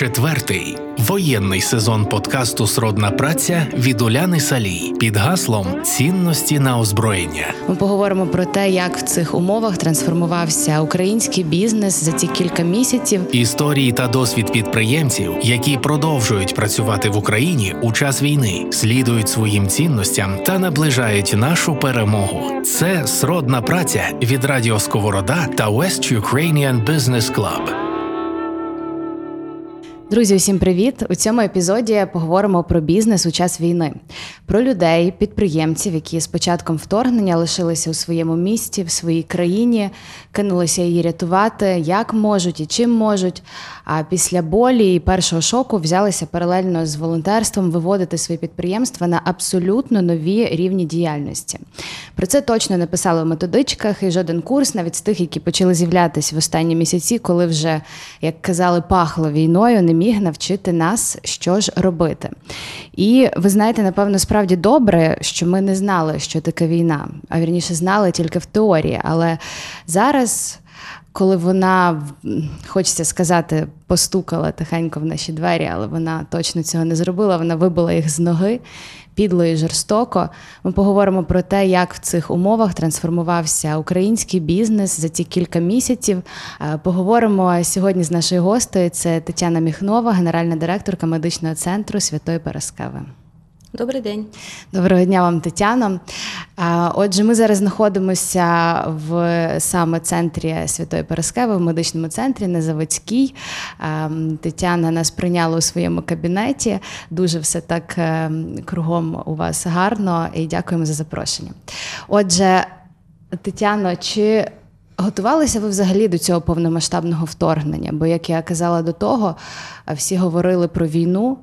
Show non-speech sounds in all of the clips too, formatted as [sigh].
Четвертий воєнний сезон подкасту Сродна праця від Уляни Салій під гаслом цінності на озброєння. Ми поговоримо про те, як в цих умовах трансформувався український бізнес за ці кілька місяців. Історії та досвід підприємців, які продовжують працювати в Україні у час війни, слідують своїм цінностям та наближають нашу перемогу. Це сродна праця від Радіо Сковорода та West Ukrainian Business Club. Друзі, усім привіт! У цьому епізоді поговоримо про бізнес у час війни, про людей, підприємців, які з початком вторгнення лишилися у своєму місті, в своїй країні, кинулися її рятувати, як можуть і чим можуть. А після болі і першого шоку взялися паралельно з волонтерством виводити свої підприємства на абсолютно нові рівні діяльності. Про це точно написали в методичках, і жоден курс, навіть з тих, які почали з'являтися в останні місяці, коли вже, як казали, пахло війною, не міг навчити нас, що ж робити. І ви знаєте, напевно, справді добре, що ми не знали, що таке війна, а вірніше знали тільки в теорії. Але зараз. Коли вона, хочеться сказати, постукала тихенько в наші двері, але вона точно цього не зробила. Вона вибила їх з ноги підло і жорстоко. Ми поговоримо про те, як в цих умовах трансформувався український бізнес за ці кілька місяців. Е, поговоримо сьогодні з нашою гостею. Це Тетяна Міхнова, генеральна директорка медичного центру Святої Параскеви. Добрий день, доброго дня вам, Тетяно. Отже, ми зараз знаходимося в саме центрі Святої Параскеви, в медичному центрі на Заводській. Тетяна нас прийняла у своєму кабінеті. Дуже все так е, кругом у вас гарно і дякуємо за запрошення. Отже, Тетяно, чи готувалися ви взагалі до цього повномасштабного вторгнення? Бо, як я казала до того, всі говорили про війну.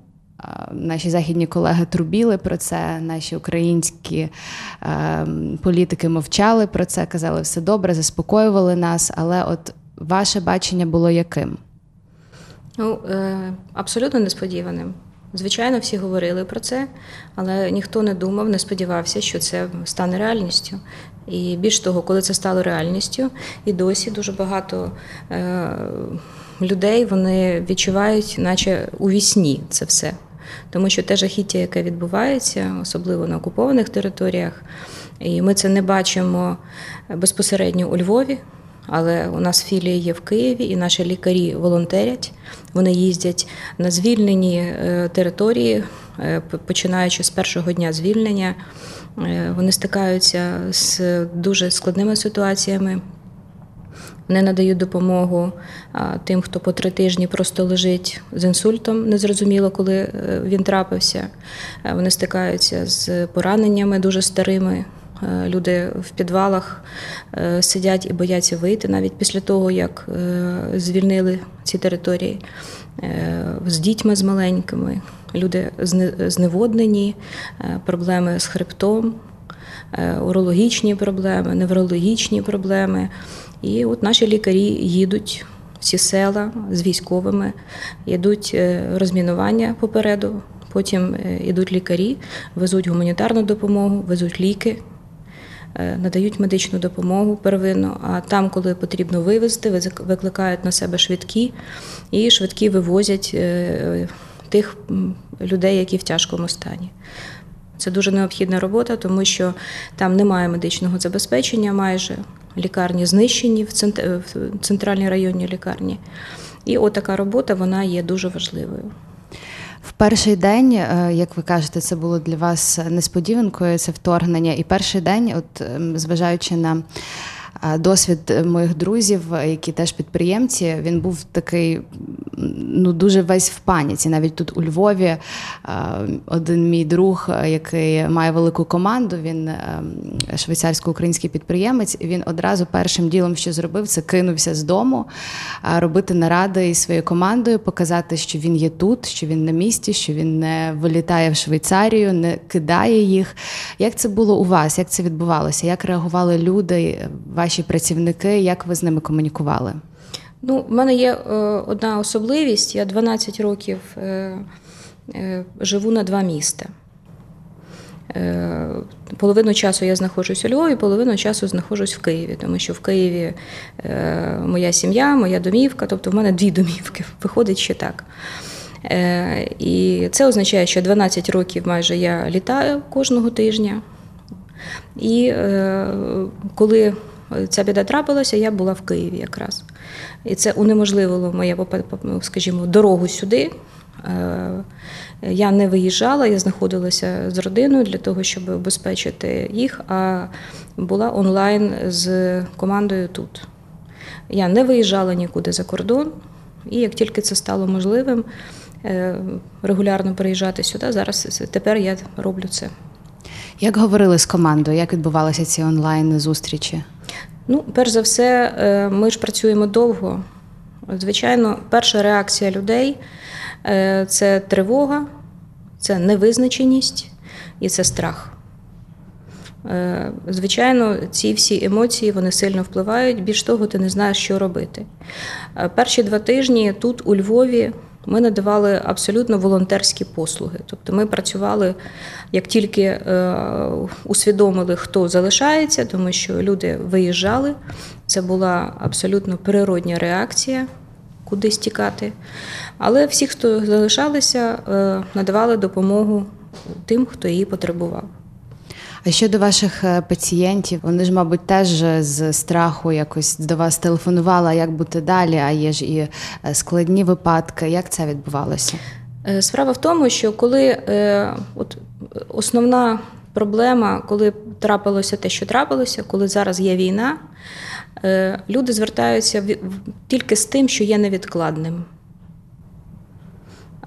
Наші західні колеги трубіли про це, наші українські е, політики мовчали про це, казали все добре, заспокоювали нас. Але от ваше бачення було яким? Ну, е, абсолютно несподіваним. Звичайно, всі говорили про це, але ніхто не думав, не сподівався, що це стане реальністю. І більш того, коли це стало реальністю, і досі дуже багато е, людей вони відчувають, наче у вісні це все тому що те жахіття, яке відбувається, особливо на окупованих територіях, і ми це не бачимо безпосередньо у Львові. Але у нас філії є в Києві, і наші лікарі волонтерять. Вони їздять на звільнені е, території, е, починаючи з першого дня звільнення. Е, вони стикаються з дуже складними ситуаціями. Вони надають допомогу тим, хто по три тижні просто лежить з інсультом, незрозуміло, коли е, він трапився. Е, вони стикаються з пораненнями дуже старими. Е, люди в підвалах сидять і бояться вийти навіть після того, як звільнили ці території з дітьми з маленькими. Люди зневоднені, проблеми з хребтом, урологічні проблеми, неврологічні проблеми. І от наші лікарі їдуть в ці села з військовими, йдуть е, розмінування попереду. Потім йдуть е, лікарі, везуть гуманітарну допомогу, везуть ліки, е, надають медичну допомогу первинну. А там, коли потрібно вивезти, викликають на себе швидкі і швидкі вивозять тих людей, які в тяжкому стані. Це дуже необхідна робота, тому що там немає медичного забезпечення майже лікарні знищені в центральній районній лікарні. І отака робота вона є дуже важливою. В перший день, е, як ви кажете, це було для вас несподіванкою це вторгнення. І перший день, от ем, зважаючи на досвід моїх друзів, які теж підприємці, він був такий ну дуже весь в паніці. Навіть тут у Львові один мій друг, який має велику команду, він швейцарсько-український підприємець. Він одразу першим ділом, що зробив, це кинувся з дому, робити наради із своєю командою, показати, що він є тут, що він на місці, що він не вилітає в Швейцарію, не кидає їх. Як це було у вас? Як це відбувалося? Як реагували люди? Ваші працівники, як ви з ними комунікували? Ну, в мене є е, одна особливість. Я 12 років е, е, живу на два міста. Е, Половину часу я знаходжусь у Львові, половину часу знаходжусь в Києві, тому що в Києві е, моя сім'я, моя домівка, тобто в мене дві домівки, [laughs] виходить ще так. Е, І це означає, що 12 років майже я літаю кожного тижня. І е, коли ця біда трапилася, я була в Києві якраз. І це унеможливило моє, попа- скажімо, дорогу сюди. Е, Я не виїжджала, я знаходилася з родиною для того, щоб обезпечити їх, а була онлайн з командою тут. Я не виїжджала нікуди за кордон, і як тільки це стало можливим, е, регулярно приїжджати сюди, зараз тепер я роблю це. Як говорили з командою, як відбувалися ці онлайн зустрічі? Ну, перш за все, е, ми ж працюємо довго. Звичайно, перша реакція людей е, це тривога, це невизначеність і це страх. Е, Звичайно, ці всі емоції вони сильно впливають. Більш того, ти не знаєш, що робити. Перші два тижні тут, у Львові, ми надавали абсолютно волонтерські послуги. Тобто ми працювали, як тільки е, усвідомили, хто залишається, тому що люди виїжджали. Це була абсолютно природня реакція кудись тікати. Але всі, хто залишалися, е, надавали допомогу тим, хто її потребував. А щодо ваших е, пацієнтів, вони ж, мабуть, теж з страху якось до вас телефонували, як бути далі, а є ж і е, складні випадки. Як це відбувалося? Е, Справа в тому, що коли е, от, е, основна проблема, коли трапилося те, що трапилося, коли зараз є війна, е, люди звертаються в- тільки з тим, що є невідкладним.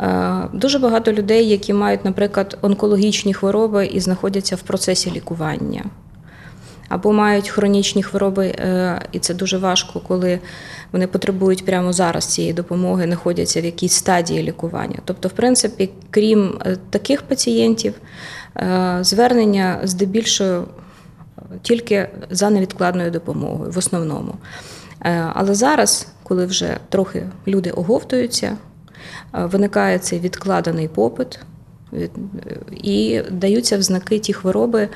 Е, Дуже багато людей, які мають, наприклад, онкологічні хвороби і знаходяться в процесі лікування. Або мають хронічні хвороби, е, і це дуже важко, коли вони потребують прямо зараз цієї допомоги, знаходяться в якійсь стадії лікування. Тобто, в принципі, крім е, таких пацієнтів, звернення здебільшого тільки за невідкладною допомогою в основному. Але зараз, коли вже трохи люди оговтуються, виникає цей відкладений попит е, і даються в знаки ті хвороби,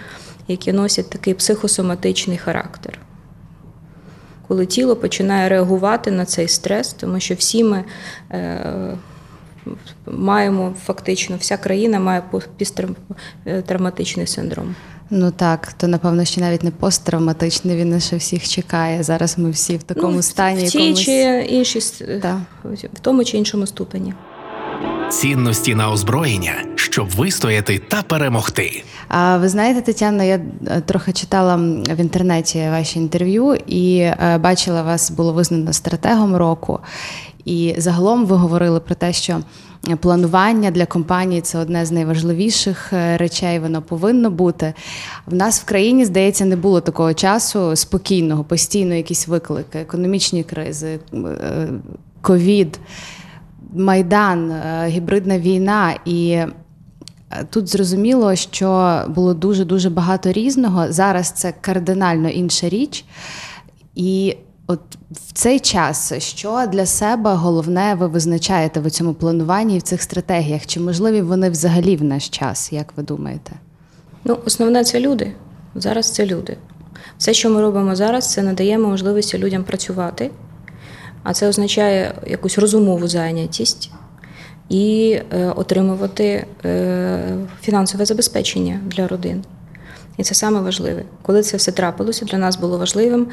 які носять такий психосоматичний характер. Коли тіло починає реагувати на цей стрес, тому що всі ми е, маємо фактично, вся країна має пісттравматичний синдром. Ну так, то напевно ще навіть не посттравматичний, він ще всіх чекає. Зараз ми всі в такому ну, стані. в тій якомусь... чи іншій с- Так. в тому чи іншому ступені. Цінності на озброєння, щоб вистояти та перемогти. А ви знаєте, Тетяна, я е, трохи читала в інтернеті ваші інтерв'ю і е, бачила вас було визнано стратегом року. І загалом ви говорили про те, що планування для компанії це одне з найважливіших е, речей, воно повинно бути. В нас в країні, здається, не було такого часу спокійного, постійно якісь виклики, економічні кризи, е, ковід. Майдан, е, гібридна війна, і тут зрозуміло, що було дуже дуже багато різного. Зараз це кардинально інша річ. І от в цей час, що для себе головне ви визначаєте в цьому плануванні і в цих стратегіях? Чи можливі вони взагалі в наш час, як ви думаєте? Ну, основне це люди. Зараз це люди. Все, що ми робимо зараз, це надаємо можливості людям працювати, а це означає якусь розумову зайнятість і е, отримувати е, фінансове забезпечення для родин. І це саме важливе. Коли це все трапилося, для нас було важливим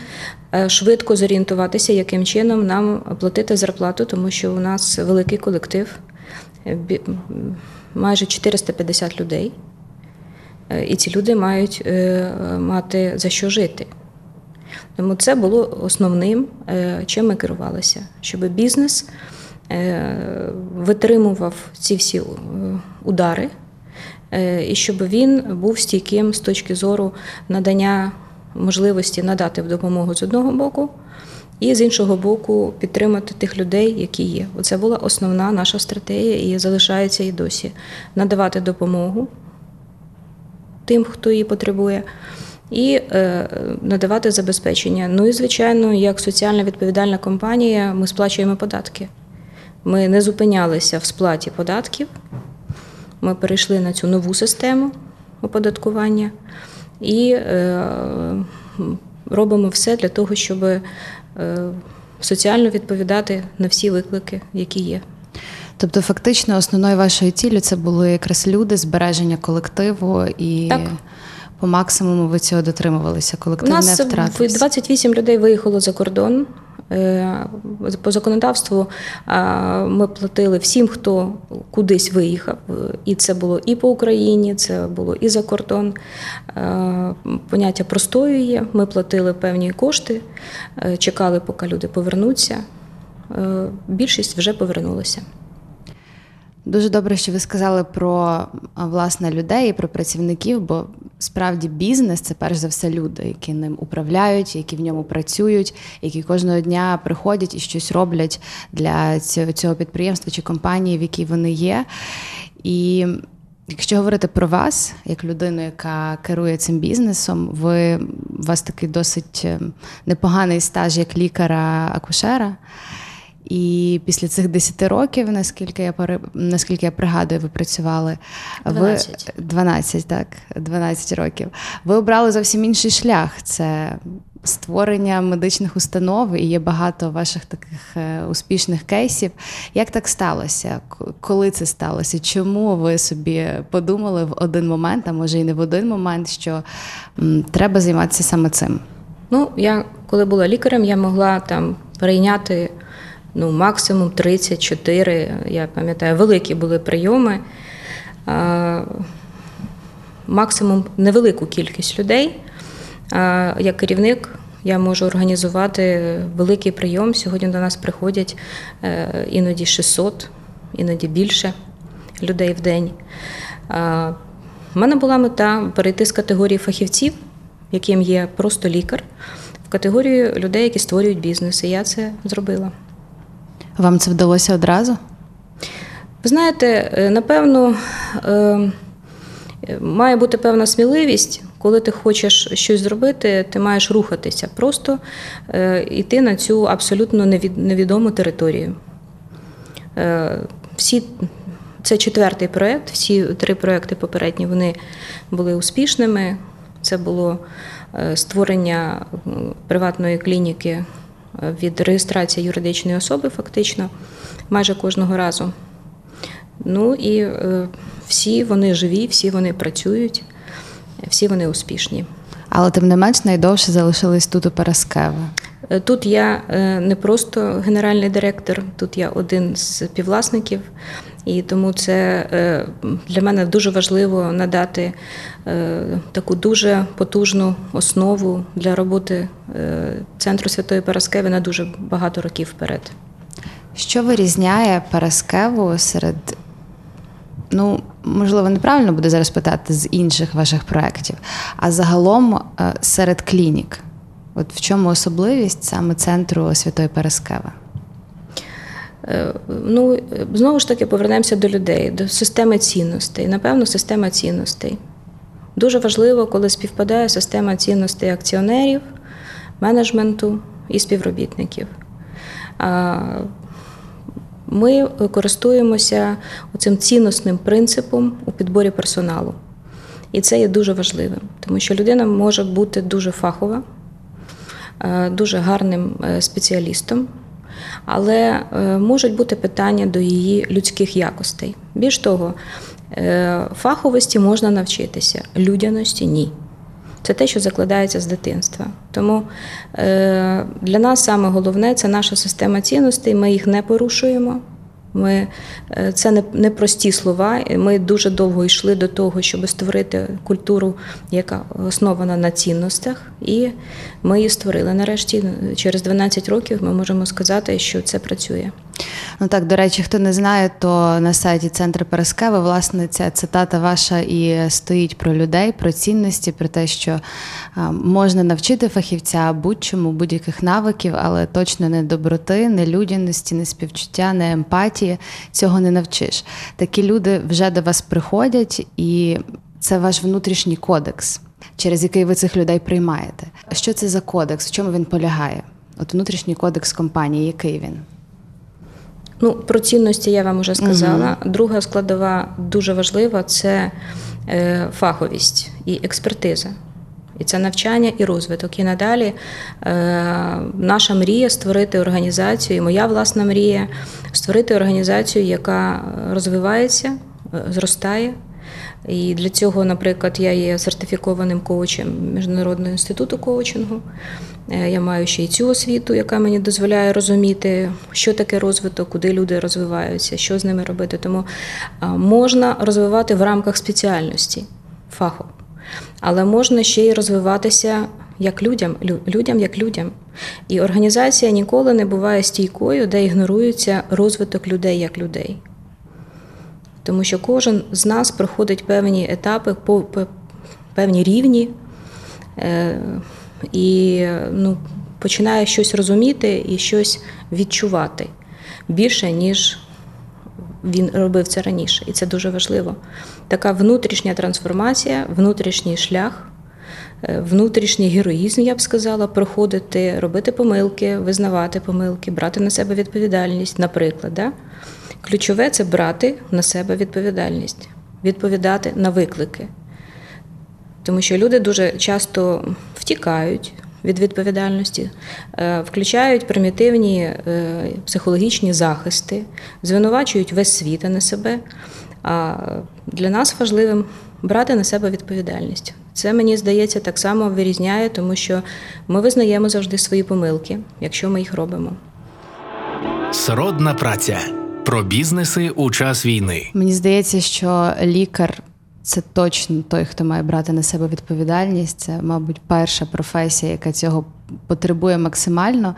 е, швидко зорієнтуватися, яким чином нам платити зарплату, тому що у нас великий колектив, е, майже 450 людей. Е, І ці люди мають мати за що жити. Тому це було основним, чим ми керувалися, щоб бізнес витримував ці всі удари, і щоб він був стійким з точки зору надання можливості надати допомогу з одного боку, і з іншого боку підтримати тих людей, які є. Оце була основна наша стратегія і залишається і досі надавати допомогу тим, хто її потребує, і е, надавати забезпечення. Ну і звичайно, як соціально відповідальна компанія, ми сплачуємо податки. Ми не зупинялися в сплаті податків. Ми перейшли на цю нову систему. оподаткування і е, робимо все для того, щоб е, соціально відповідати на всі виклики, які є. Тобто, фактично, основною вашою ціллю це були якраз люди, збереження колективу і Так. по максимуму ви цього дотримувалися. У Колектив нас не втратився. 28 людей виїхало за кордон. Е, По законодавству ми платили всім, хто кудись виїхав. І це було і по Україні, це було і за кордон. Е, Поняття простою є. Ми платили певні кошти, е, чекали, поки люди повернуться. Е, Більшість вже повернулася. Дуже добре, що ви сказали про власне людей і про працівників, бо справді бізнес це перш за все люди, які ним управляють, які в ньому працюють, які кожного дня приходять і щось роблять для цього, підприємства чи компанії, в якій вони є. І якщо говорити про вас, як людину, яка керує цим бізнесом, ви у вас такий досить е, непоганий стаж як лікара-акушера. І після цих 10 років, наскільки я наскільки я пригадую, ви працювали 12. ви 12, так, 12 років. Ви обрали зовсім інший шлях. Це створення медичних установ, і є багато ваших таких е, успішних кейсів. Як так сталося? Коли це сталося? Чому ви собі подумали в один момент, а може і не в один момент, що треба займатися саме цим? Ну, я коли була лікарем, я могла там прийняти ну, максимум 34, я пам'ятаю, великі були прийоми. Максимум невелику кількість людей. Як керівник я можу організувати великий прийом. Сьогодні до нас приходять е, іноді 600, іноді більше людей в день. В мене була мета перейти з категорії фахівців, яким є просто лікар, в категорію людей, які створюють бізнес. І я це зробила. Вам це вдалося одразу? Ви знаєте, е, напевно, е, має бути певна сміливість, коли ти хочеш щось зробити, ти маєш рухатися, просто е, йти на цю абсолютно невід- невідому територію. Всі, це четвертий проєкт, всі три проєкти попередні вони були успішними. Це було створення приватної клініки від реєстрації юридичної особи, фактично, майже кожного разу. Ну і е, всі вони живі, всі вони працюють, всі вони успішні. Але тим не менш найдовше залишились тут у Параскеви. Е, Тут я е, не просто генеральний директор, тут я один з співвласників, і тому це е, для мене дуже важливо надати таку дуже потужну основу для роботи центру Святої Параскеви на дуже багато років вперед. Що вирізняє Параскеву серед, ну, можливо, неправильно буде зараз питати з інших ваших проєктів, а загалом серед клінік? От в чому особливість саме центру Святої Параскеви? Е, Ну, знову ж таки, повернемося до людей, до системи цінностей. Напевно, система цінностей. Дуже важливо, коли співпадає система цінностей акціонерів, менеджменту і співробітників. Ми користуємося цим цінностним принципом у підборі персоналу. І це є дуже важливим, тому що людина може бути дуже фахова, дуже гарним е, спеціалістом, але е, можуть бути питання до її людських якостей. Більш того, е, фаховості можна навчитися, людяності ні. Це те, що закладається з дитинства. Тому е, для нас саме головне це наша система цінностей. Ми їх не порушуємо. Ми, е, це не, не прості слова. Ми дуже довго йшли до того, щоб створити культуру, яка основана на цінностях, і ми її створили. Нарешті, через 12 років, ми можемо сказати, що це працює. Ну так, до речі, хто не знає, то на сайті Центру Параскеви, власне, ця цитата ваша і стоїть про людей, про цінності, про те, що можна навчити фахівця будь-чому, будь-яких навиків, але точно не доброти, не людяності, не співчуття, не емпатії. Цього не навчиш. Такі люди вже до вас приходять, і це ваш внутрішній кодекс, через який ви цих людей приймаєте. Що це за кодекс? В чому він полягає? От внутрішній кодекс компанії, який він? Ну, про цінності я вам вже сказала. Друга складова дуже важлива це е, фаховість і експертиза. І це навчання і розвиток. І надалі е, наша мрія створити організацію, і моя власна мрія створити організацію, яка розвивається, е, зростає. І для цього, наприклад, я є сертифікованим коучем Міжнародного інституту коучингу. Е, Я маю ще й цю освіту, яка мені дозволяє розуміти, що таке розвиток, куди люди розвиваються, що з ними робити. Тому можна розвивати в рамках спеціальності фаху, але можна ще й розвиватися як людям, людям як людям. І організація ніколи не буває стійкою, де ігнорується розвиток людей як людей. Тому що кожен з нас проходить певні етапи, певні рівні е, і ну, починає щось розуміти і щось відчувати більше, ніж він робив це раніше. І це дуже важливо. Така внутрішня трансформація, внутрішній шлях. е, Внутрішній героїзм, я б сказала, проходити, робити помилки, визнавати помилки, брати на себе відповідальність, наприклад. Да? Ключове це брати на себе відповідальність, відповідати на виклики. Тому що люди дуже часто втікають від відповідальності, е, включають примітивні е, психологічні захисти, звинувачують весь світ, а не себе. А для нас важливим брати на себе відповідальність. Це мені здається так само вирізняє, тому що ми визнаємо завжди свої помилки, якщо ми їх робимо. Сродна праця про бізнеси у час війни. Мені здається, що лікар це точно той, хто має брати на себе відповідальність. Це, мабуть, перша професія, яка цього потребує максимально.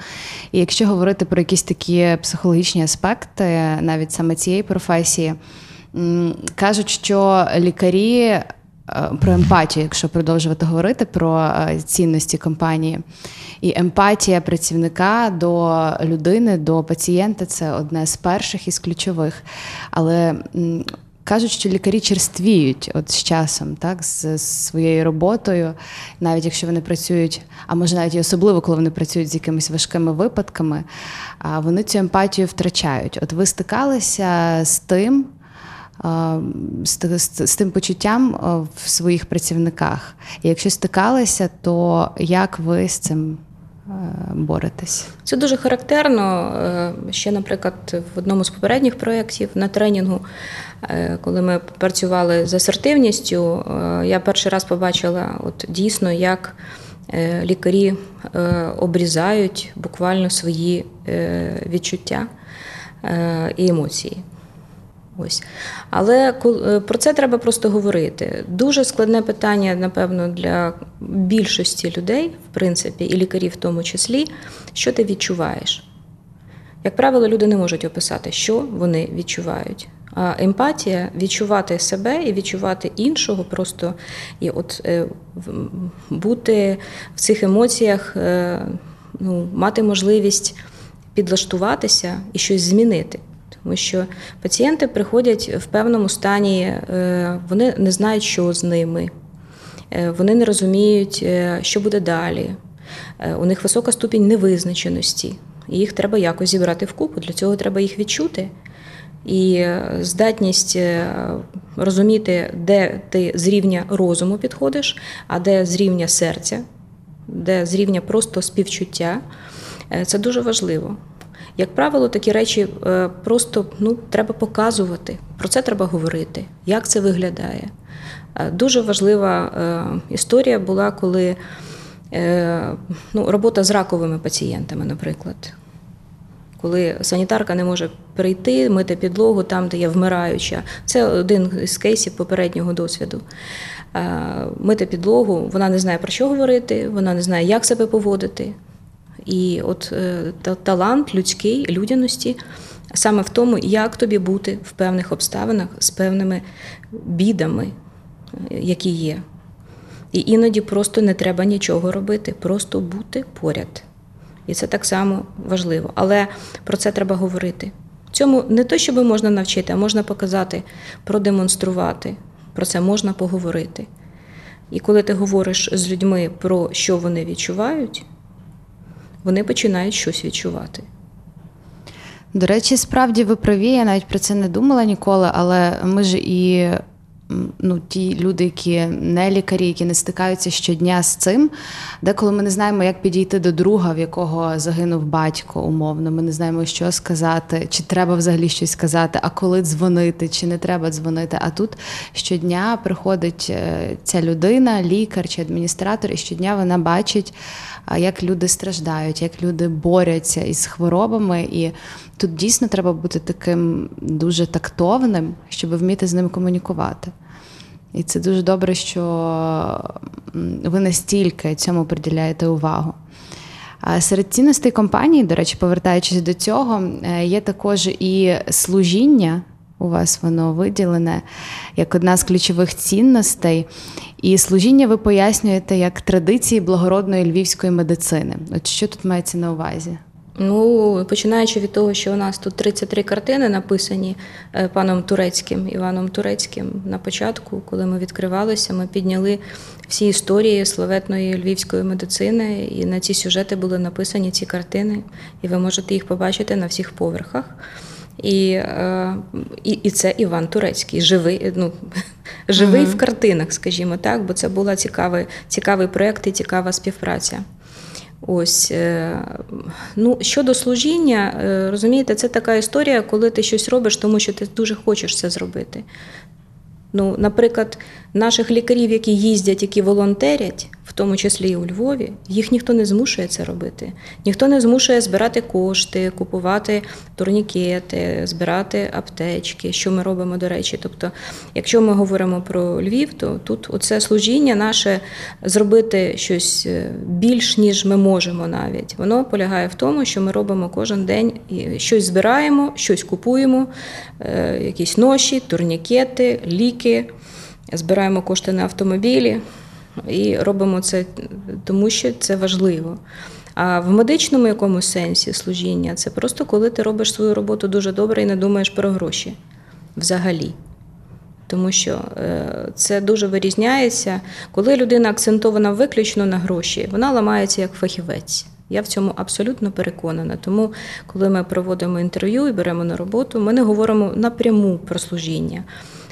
І якщо говорити про якісь такі психологічні аспекти, навіть саме цієї професії, кажуть, що лікарі. е, Про емпатію, якщо продовжувати говорити про е, цінності компанії, і емпатія працівника до людини, до пацієнта це одне з перших із ключових. Але кажуть, що лікарі черствіють от з часом, так, з, своєю роботою, навіть якщо вони працюють, а може навіть і особливо, коли вони працюють з якимись важкими випадками, а вони цю емпатію втрачають. От ви стикалися з тим. З, з, з тим почуттям в своїх працівниках. І якщо стикалися, то як ви з цим боретесь? Це дуже характерно. Е, Ще, наприклад, в одному з попередніх проєктів на тренінгу, е, коли ми працювали з асертивністю, е, я перший раз побачила от дійсно, як е, лікарі е, обрізають буквально свої е, відчуття е, і емоції. Ось. Але е, про це треба просто говорити. Дуже складне питання, напевно, для більшості людей, в принципі, і лікарів в тому числі, що ти відчуваєш. Як правило, люди не можуть описати, що вони відчувають. А емпатія відчувати себе і відчувати іншого, просто і от е, бути в цих емоціях, е, ну, мати можливість підлаштуватися і щось змінити. Тому що пацієнти приходять в певному стані, е, вони не знають, що з ними, Е, вони не розуміють, е, що буде далі. У них висока ступінь невизначеності. І їх треба якось зібрати вкупу. Для цього треба їх відчути. І здатність розуміти, де ти з рівня розуму підходиш, а де з рівня серця, де з рівня просто співчуття, це дуже важливо. Як правило, такі речі е, просто ну, треба показувати, про це треба говорити, як це виглядає. Е, Дуже важлива е, історія була, коли ну, робота з раковими пацієнтами, наприклад. Коли санітарка не може прийти, мити підлогу там, де є вмираюча. Це один із кейсів попереднього досвіду. Мити підлогу, вона не знає про що говорити, вона не знає, як себе поводити. І от е, талант людський, людяності саме в тому, як тобі бути в певних обставинах з певними бідами, е, які є. І іноді просто не треба нічого робити, просто бути поряд. І це так само важливо. Але про це треба говорити. Цьому не то, щоб можна навчити, а можна показати, продемонструвати. Про це можна поговорити. І коли ти говориш з людьми про що вони відчувають, вони починають щось відчувати. До речі, справді ви праві, я навіть про це не думала ніколи, але ми ж і ну, ті люди, які не лікарі, які не стикаються щодня з цим. Деколи ми не знаємо, як підійти до друга, в якого загинув батько, умовно. Ми не знаємо, що сказати, чи треба взагалі щось сказати, а коли дзвонити, чи не треба дзвонити. А тут щодня приходить е, ця людина, лікар чи адміністратор, і щодня вона бачить, як люди страждають, як люди борються із хворобами. І тут дійсно треба бути таким дуже тактовним, щоб вміти з ним комунікувати. І це дуже добре, що ви настільки цьому приділяєте увагу. Серед цінностей компанії, до речі, повертаючись до цього, е, є також і служіння. У вас воно виділене як одна з ключових цінностей. І служіння ви пояснюєте як традиції благородної львівської медицини. От що тут мається на увазі? Ну, починаючи від того, що у нас тут 33 картини написані е, паном Турецьким, Іваном Турецьким на початку, коли ми відкривалися, ми підняли всі історії славетної львівської медицини, і на ці сюжети були написані ці картини, і ви можете їх побачити на всіх поверхах. І, е, і, і це Іван Турецький, живий, ну, [laughs] живий в картинах, скажімо так, бо це була цікавий, цікавий проєкт і цікава співпраця. Ось е, ну щодо служіння, е, розумієте, це така історія, коли ти щось робиш, тому що ти дуже хочеш це зробити. Ну, наприклад, наших лікарів, які їздять, які волонтерять, в тому числі і у Львові, їх ніхто не змушує це робити. Ніхто не змушує збирати кошти, купувати турнікети, збирати аптечки, що ми робимо, до речі. Тобто, якщо ми говоримо про Львів, то тут оце служіння наше зробити щось е, більш, ніж ми можемо навіть. Воно полягає в тому, що ми робимо кожен день щось збираємо, щось купуємо, е, якісь ноші, турнікети, ліки, збираємо кошти на автомобілі. І робимо це тому, що це важливо. А в медичному якомусь сенсі служіння це просто коли ти робиш свою роботу дуже добре і не думаєш про гроші взагалі. Тому що е, це дуже вирізняється. Коли людина акцентована виключно на гроші, вона ламається як фахівець. Я в цьому абсолютно переконана. Тому, коли ми проводимо інтерв'ю і беремо на роботу, ми не говоримо напряму про служіння.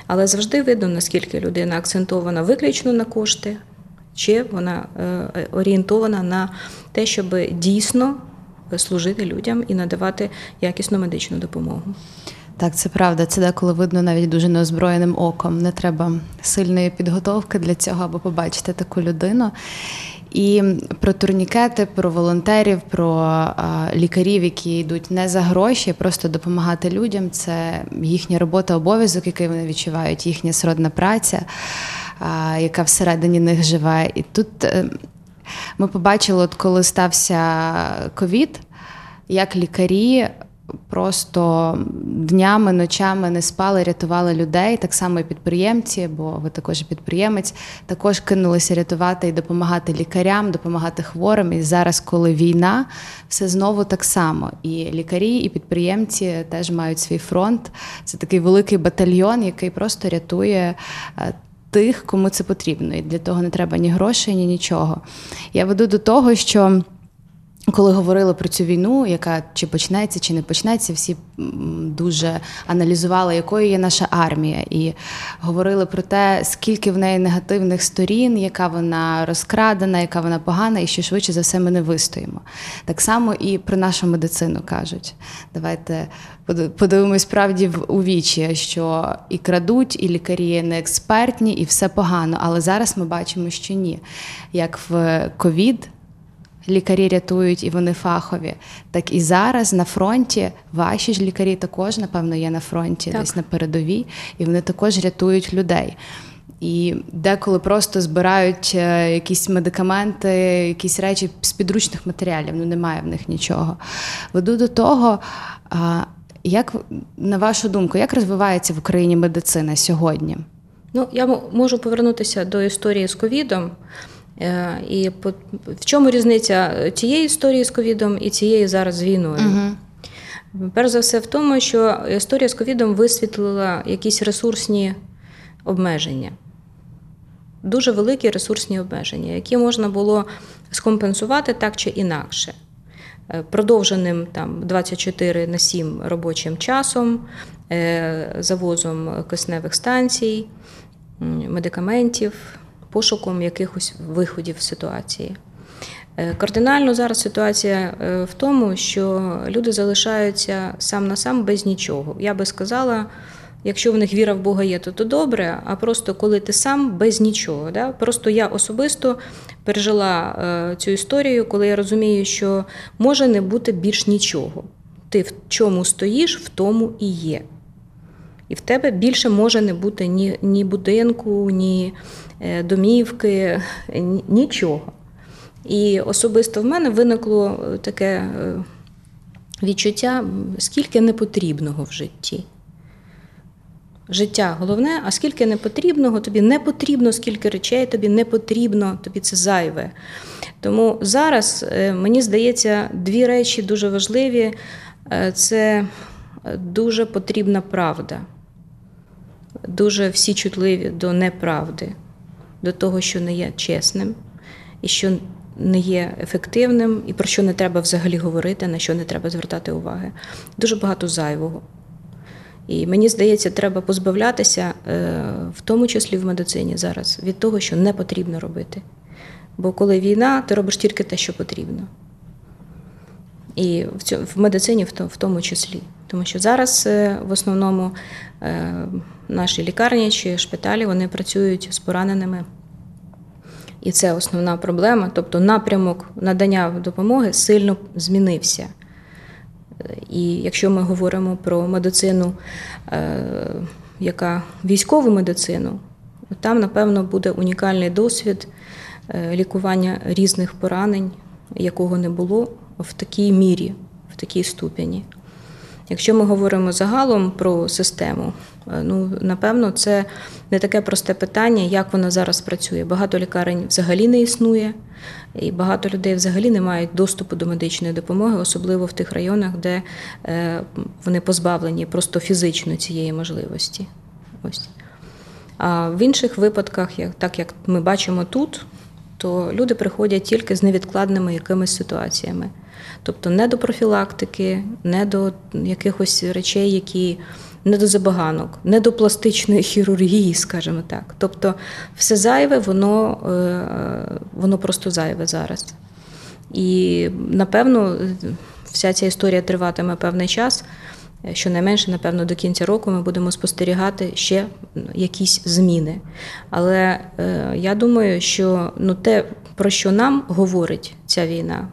Але завжди видно, наскільки людина акцентована виключно на кошти, чи вона е, орієнтована на те, щоб дійсно служити людям і надавати якісну медичну допомогу. Так, це правда. Це деколи видно навіть дуже неозброєним оком. Не треба сильної підготовки для цього, аби побачити таку людину. І про турнікети, про волонтерів, про лікарів, які йдуть не за гроші, просто допомагати людям. Це їхня робота, обов'язок, який вони відчувають, їхня сродна праця, яка всередині них живе. І тут е, ми побачили, от коли стався ковід, як лікарі просто днями, ночами не спали, рятували людей, так само і підприємці, бо ви також підприємець, також кинулися рятувати і допомагати лікарям, допомагати хворим. І зараз, коли війна, все знову так само. І лікарі, і підприємці теж мають свій фронт. Це такий великий батальйон, який просто рятує. Тих, кому це потрібно, і для того не треба ні грошей, ні нічого. Я веду до того, що коли говорили про цю війну, яка чи почнеться, чи не почнеться, всі дуже аналізували, якою є наша армія, і говорили про те, скільки в неї негативних сторін, яка вона розкрадена, яка вона погана, і що швидше за все ми не вистоїмо. Так само і про нашу медицину кажуть. Давайте подивимось справді в у вічі, що і крадуть, і лікарі не експертні, і все погано. Але зараз ми бачимо, що ні. Як в ковід. Лікарі рятують і вони фахові. Так і зараз на фронті ваші ж лікарі також, напевно, є на фронті, Так. десь на передовій, і вони також рятують людей. І деколи просто збирають е, якісь медикаменти, якісь речі з підручних матеріалів. Ну немає в них нічого. Веду до того, як на вашу думку, як розвивається в Україні медицина сьогодні? Ну, я можу повернутися до історії з ковідом. Е, І в чому різниця цієї історії з ковідом і цієї зараз з війною? Перш за все, в тому, що історія з ковідом висвітлила якісь ресурсні обмеження. Дуже великі ресурсні обмеження, які можна було скомпенсувати так чи інакше. Е, Продовженим там 24 на 7 робочим часом, е, завозом кисневих станцій, медикаментів, пошуком якихось виходів ситуації. Е, Кардинально зараз ситуація е, в тому, що люди залишаються сам на сам без нічого. Я би сказала, якщо в них віра в Бога є, то то добре. А просто коли ти сам без нічого. Да? Просто я особисто пережила е, цю історію, коли я розумію, що може не бути більш нічого. Ти в чому стоїш, в тому і є. І в тебе більше може не бути ні, ні будинку, ні домівки, нічого. І особисто в мене виникло е, таке е, відчуття, скільки непотрібного в житті. Життя головне, а скільки непотрібного, тобі не потрібно, скільки речей тобі не потрібно, тобі це зайве. Тому зараз, е, мені здається, дві речі дуже важливі. Е, Це е, дуже потрібна правда. Дуже всі чутливі до неправди, до того, що не є чесним, і що не є ефективним, і про що не треба взагалі говорити, на що не треба звертати уваги. Дуже багато зайвого. І мені здається, треба позбавлятися, е, в тому числі в медицині зараз, від того, що не потрібно робити. Бо коли війна, ти робиш тільки те, що потрібно. І в, медицині в тому числі. Тому що зараз е, в основному е, наші лікарні чи шпиталі вони працюють з пораненими. І це основна проблема. Тобто напрямок надання допомоги сильно змінився. І якщо ми говоримо про медицину, е, яка військову медицину, там, напевно, буде унікальний досвід е, лікування різних поранень, якого не було в такій мірі, в такій ступені. Якщо ми говоримо загалом про систему, е, ну напевно, це не таке просте питання, як вона зараз працює. Багато лікарень взагалі не існує, і багато людей взагалі не мають доступу до медичної допомоги, особливо в тих районах, де е, вони позбавлені просто фізично цієї можливості. Ось. А в інших випадках, як, так як ми бачимо тут, то люди приходять тільки з невідкладними якимись ситуаціями. Тобто не до профілактики, не до якихось речей, які не до забаганок, не до пластичної [laughs] хірургії, скажімо так. Тобто все зайве, воно, е, воно просто зайве зараз. І напевно, вся ця історія триватиме певний час. Щонайменше, напевно, до кінця року ми будемо спостерігати ще якісь зміни. Але е, я думаю, що ну, те, про що нам говорить ця війна,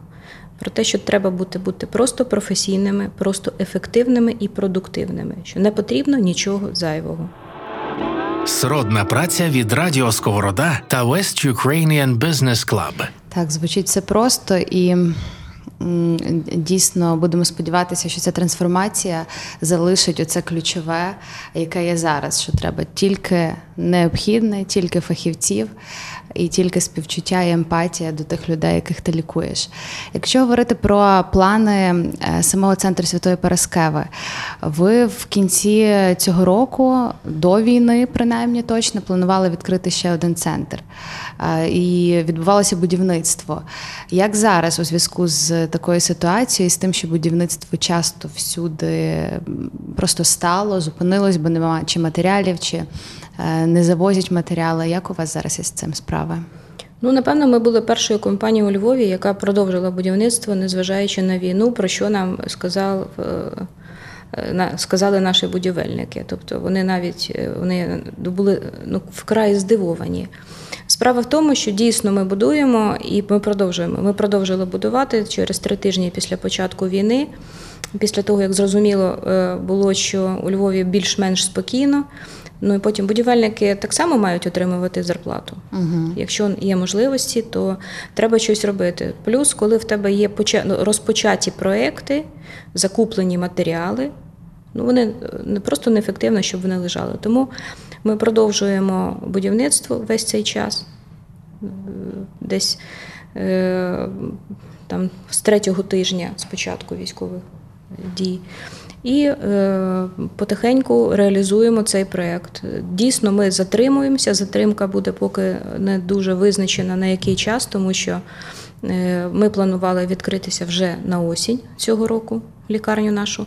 про те, що треба бути, бути просто професійними, просто ефективними і продуктивними, що не потрібно нічого зайвого. Сродна праця від Радіо Сковорода та West Ukrainian Business Club. Так, звучить все просто і. Дійсно, будемо сподіватися, що ця трансформація залишить оце ключове, яке є зараз. Що треба тільки необхідне, тільки фахівців і тільки співчуття і емпатія до тих людей, яких ти лікуєш. Якщо говорити про плани е, самого центру Святої Параскеви, ви в кінці цього року, до війни, принаймні точно, планували відкрити ще один центр. Е, І відбувалося будівництво. Як зараз у зв'язку з такою ситуацією, з тим, що будівництво часто всюди просто стало, зупинилось, бо немає чи матеріалів, чи не завозять матеріали. Як у вас зараз із цим справи? Ну, напевно, ми були першою компанією у Львові, яка продовжила будівництво, незважаючи на війну, про що нам сказав. е, е, Сказали наші будівельники, тобто вони навіть е, вони були ну, вкрай здивовані. Справа в тому, що дійсно ми будуємо і ми продовжуємо. Ми продовжили будувати через три тижні після початку війни, після того як зрозуміло е, було, що у Львові більш-менш спокійно. Ну і потім будівельники так само мають отримувати зарплату. Угу. Якщо є можливості, то треба щось робити. Плюс, коли в тебе є ну, розпочаті проекти, закуплені матеріали, ну вони е, не просто неефективно, щоб вони лежали. Тому ми продовжуємо будівництво весь цей час. Е, Десь е, там з третього тижня з початку військових дій. І е, потихеньку реалізуємо цей проєкт. Дійсно, ми затримуємося. Затримка буде поки не дуже визначена на який час, тому що Е, Ми планували відкритися вже на осінь цього року, лікарню нашу,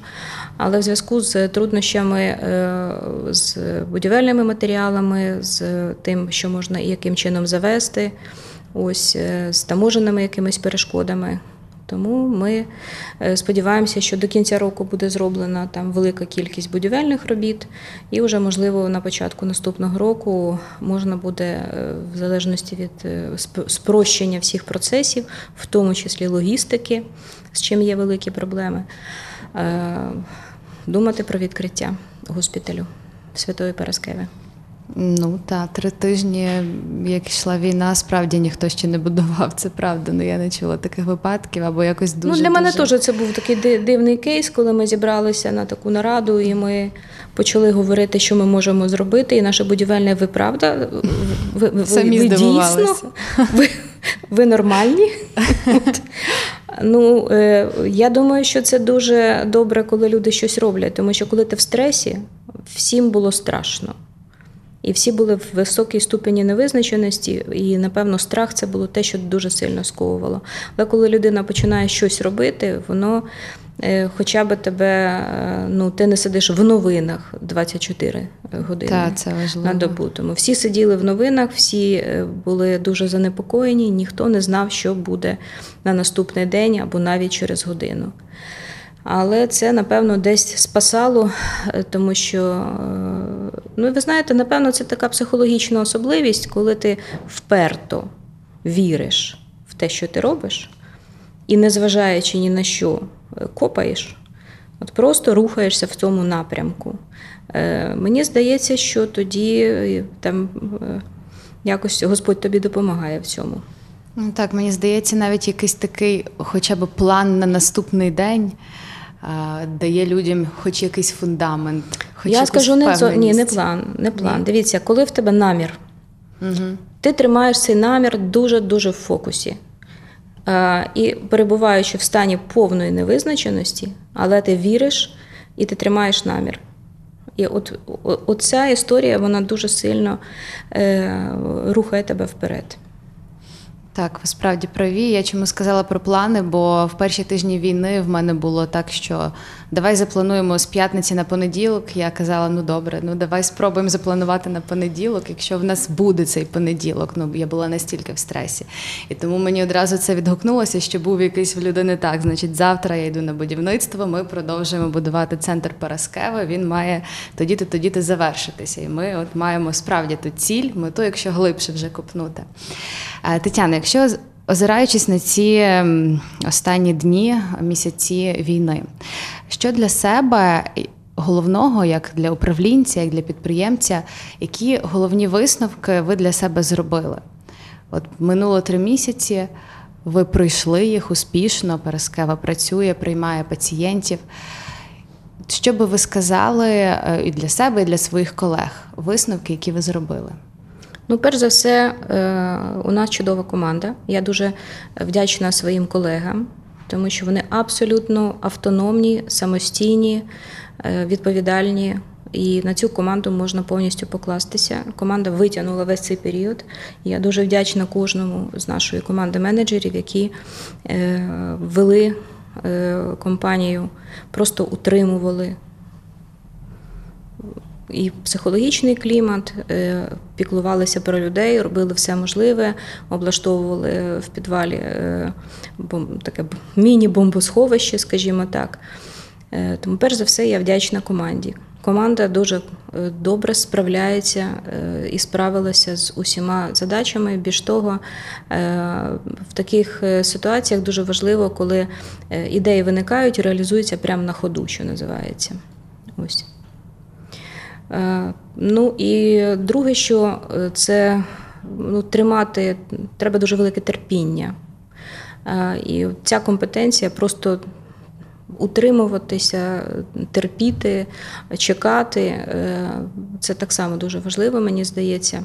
але в зв'язку з труднощами е, з будівельними матеріалами, з тим, що можна і яким чином завести, ось е, з таможеними якимись перешкодами. Тому ми е, сподіваємося, що до кінця року буде зроблена там велика кількість будівельних робіт, і вже можливо на початку наступного року можна буде, е, в залежності від е, сп- спрощення всіх процесів, в тому числі логістики, з чим є великі проблеми, думати про відкриття госпіталю Святої Параскеви. Ну та три тижні, як йшла війна, справді ніхто ще не будував. Це правда. Ну я не чула таких випадків або якось дуже ну, для мене дуже... теж це був такий дивний кейс, коли ми зібралися на таку нараду, і ми почали говорити, що ми можемо зробити. І наше будівельне ви правда? Ви, ви, Самі ви, ви дійсно? [laughs] Ви, ви нормальні? Ну, е, я думаю, що це дуже добре, коли люди щось роблять, тому що коли ти в стресі, всім було страшно. І всі були в високій ступені невизначеності, і, напевно, страх це було те, що дуже сильно сковувало. Але коли людина починає щось робити, воно е, хоча б тебе, е, ну, ти не сидиш в новинах 24 години Та, це важливо. на добу. Тому всі сиділи в новинах, всі е, були дуже занепокоєні, ніхто не знав, що буде на наступний день або навіть через годину. Але це, напевно, десь спасало, тому що, е, ну, ви знаєте, напевно, це така психологічна особливість, коли ти вперто віриш в те, що ти робиш, і незважаючи ні на що е, копаєш, от просто рухаєшся в цьому напрямку. Е, Мені здається, що тоді там якось Господь тобі допомагає в цьому. Ну, так, мені здається, навіть якийсь такий, хоча б план на наступний день. А, Дає людям хоч якийсь фундамент. Хоч Я скажу не зо- ні, не план. Не план. Ні. Дивіться, коли в тебе намір, Мгм. ти тримаєш цей намір дуже-дуже в фокусі. Е, І перебуваючи в стані повної невизначеності, але ти віриш і ти тримаєш намір. І от о- оця історія вона дуже сильно е, рухає тебе вперед. Так, ви справді праві. Я чому сказала про плани, бо в перші тижні війни в мене було так, що давай заплануємо з п'ятниці на понеділок. Я казала, ну добре, ну давай спробуємо запланувати на понеділок, якщо в нас буде цей понеділок. Ну я була настільки в стресі. І тому мені одразу це відгукнулося, що був якийсь в людини так. Значить, завтра я йду на будівництво. Ми продовжуємо будувати центр Параскеви. Він має тоді-то, тоді-то завершитися. І ми от маємо справді ту ціль, мету, якщо глибше вже копнути. Е, Тетяна, якщо озираючись на ці останні дні, місяці війни, що для себе головного, як для управлінця, як для підприємця, які головні висновки ви для себе зробили? От минуло три місяці, ви пройшли їх успішно, Параскева працює, приймає пацієнтів. Що би ви сказали е, і для себе, і для своїх колег? Висновки, які ви зробили? Ну, перш за все, е, у нас чудова команда. Я дуже вдячна своїм колегам, тому що вони абсолютно автономні, самостійні, е, відповідальні. І на цю команду можна повністю покластися. Команда витягнула весь цей період. Я дуже вдячна кожному з нашої команди менеджерів, які е, вели компанію, просто утримували і психологічний клімат, е, піклувалися про людей, робили все можливе, облаштовували в підвалі е, таке міні-бомбосховище, скажімо так. Е, Тому, перш за все, я вдячна команді. Команда дуже добре справляється і справилася з усіма задачами. Більш того, в таких ситуаціях дуже важливо, коли ідеї виникають реалізуються прямо на ходу, що називається. Ось. Е, Ну і друге, що е, це ну, тримати, треба дуже велике терпіння. Е, І ця компетенція просто утримуватися, терпіти, чекати. Це так само дуже важливо, мені здається.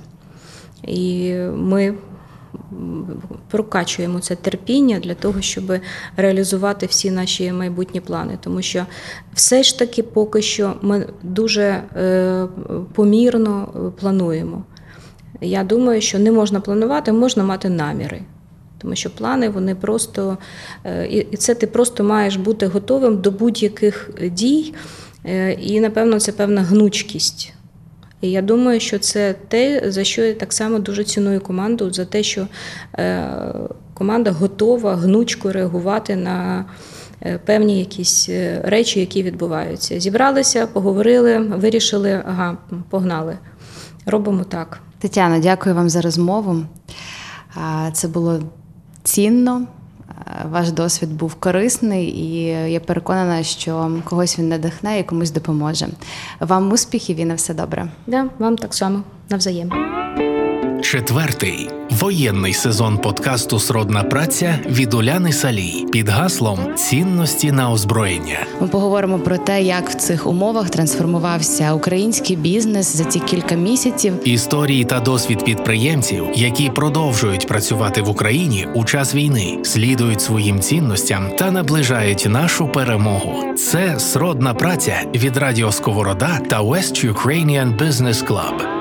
І ми прокачуємо це терпіння для того, щоб реалізувати всі наші майбутні плани. Тому що все ж таки поки що ми дуже е, помірно е, плануємо. Я думаю, що не можна планувати, можна мати наміри. Тому що плани вони просто е, і це ти просто маєш бути готовим до будь-яких дій, і напевно це певна гнучкість. І я думаю, що це те, за що я так само дуже ціную команду, за те, що е, команда готова гнучко реагувати на е, певні якісь е, речі, які відбуваються. Зібралися, поговорили, вирішили, ага, погнали. Робимо так. Тетяно, дякую вам за розмову. Це було цінно. Ваш досвід був корисний, і я переконана, що когось він надихне і комусь допоможе. Вам успіхів і на все добре. Да, вам так само навзаєм. Четвертий воєнний сезон подкасту Сродна праця від Уляни Салій під гаслом Цінності на озброєння. Ми поговоримо про те, як в цих умовах трансформувався український бізнес за ці кілька місяців. Історії та досвід підприємців, які продовжують працювати в Україні у час війни, слідують своїм цінностям та наближають нашу перемогу. Це сродна праця від Радіо Сковорода та West Ukrainian Business Club.